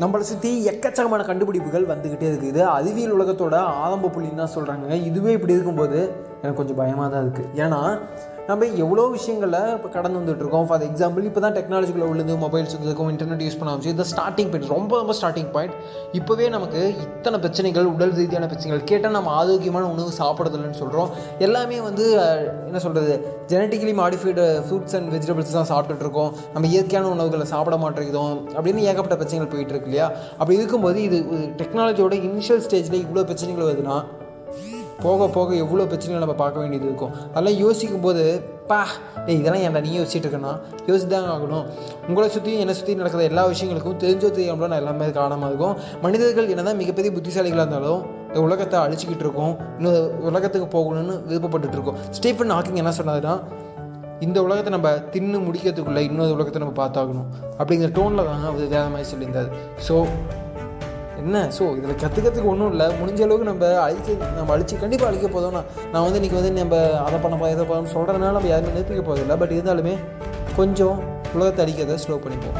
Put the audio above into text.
நம்மளை சுற்றி எக்கச்சக்கமான கண்டுபிடிப்புகள் வந்துக்கிட்டே இருக்குது. இது அறிவியல் உலகத்தோட ஆரம்ப புள்ளின்னு தான் சொல்கிறாங்க இதுவே இப்படி இருக்கும்போது எனக்கு கொஞ்சம் பயமாக தான் இருக்குது ஏன்னா நம்ம எவ்வளோ விஷயங்களை இப்போ கடந்து வந்துட்டு இருக்கோம். ஃபார் எக்ஸாம்பிள் இப்போ தான் டெக்னாலஜிக்குள்ள உள்ளது மொபைல்ஸ் இருக்கும் இன்டர்நெட் யூஸ் பண்ண ஆரம்பிச்சு இதை ஸ்டார்டிங் பாயிண்ட் ரொம்ப ரொம்ப ஸ்டார்டிங் பாயிண்ட் இப்போவே நமக்கு இத்தனை பிரச்சனைகள் உடல் ரீதியான பிரச்சனைகள் கேட்டால் நம்ம ஆரோக்கியமான உணவு சாப்பிட்றதில்லன்னு சொல்கிறோம் எல்லாமே வந்து என்ன சொல்கிறது genetically modified fruits and vegetables தான் சாப்பிட்டுட்ருக்கோம் நம்ம இயற்கையான உணவுகளை சாப்பிட மாட்டேங்கிறோம் அப்படின்னு ஏகப்பட்ட பிரச்சனைகள் போயிட்டு இருக்கு இல்லையா? அப்படி இருக்கும்போது இது டெக்னாலஜியோட இனிஷியல் ஸ்டேஜில் இவ்வளோ பிரச்சனைகள் வருதுன்னா போக போக எவ்வளோ பிரச்சனைகள் நம்ம பார்க்க வேண்டியது இருக்கும். அதெல்லாம் யோசிக்கும் போது பா ஏய் இதெல்லாம் ஏன்டா நீ யோசிச்சுட்டு இருக்கேன்னா ஆகணும். உங்களை சுற்றியும் என்னை சுற்றி நடக்கிற எல்லா விஷயங்களுக்கும் தெரிஞ்சோ தெரியாமலோ நான் எல்லாமே காரணமாக இருக்கும். மனிதர்கள் என்னதான் மிகப்பெரிய புத்திசாலிகளாக இருந்தாலும் இந்த உலகத்தை அழிச்சிக்கிட்டு இருக்கோம். இன்னும் உலகத்துக்கு போகணும்னு விருப்பப்பட்டுட்டு இருக்கோம். ஸ்டீஃபன் ஹாக்கிங் என்ன சொன்னாருன்னா இந்த உலகத்தை நம்ம தின்னு முடிக்கிறதுக்குள்ளே இன்னொரு உலகத்தை நம்ம பார்த்தாகணும். அப்படிங்கிற டோனில் தாங்க அவர் வேறு மாதிரி சொல்லியிருந்தார். ஸோ என்ன? ஸோ இதில் கற்றுக்கிறதுக்கு ஒன்றும் இல்லை. முடிஞ்ச அளவுக்கு நம்ம அழிக்க நம்ம அழிச்சு கண்டிப்பாக அழிக்க போதோம்னா நான் வந்து இன்றைக்கி வந்து நம்ம அதை பண்ணப்பா இதை பண்ண சொல்கிறதுனால நம்ம யாருமே நிறுத்திக்க போதில்லை பட் இருந்தாலுமே கொஞ்சம் உலகத்தை அடிக்கிறத ஸ்லோ பண்ணிப்போம்.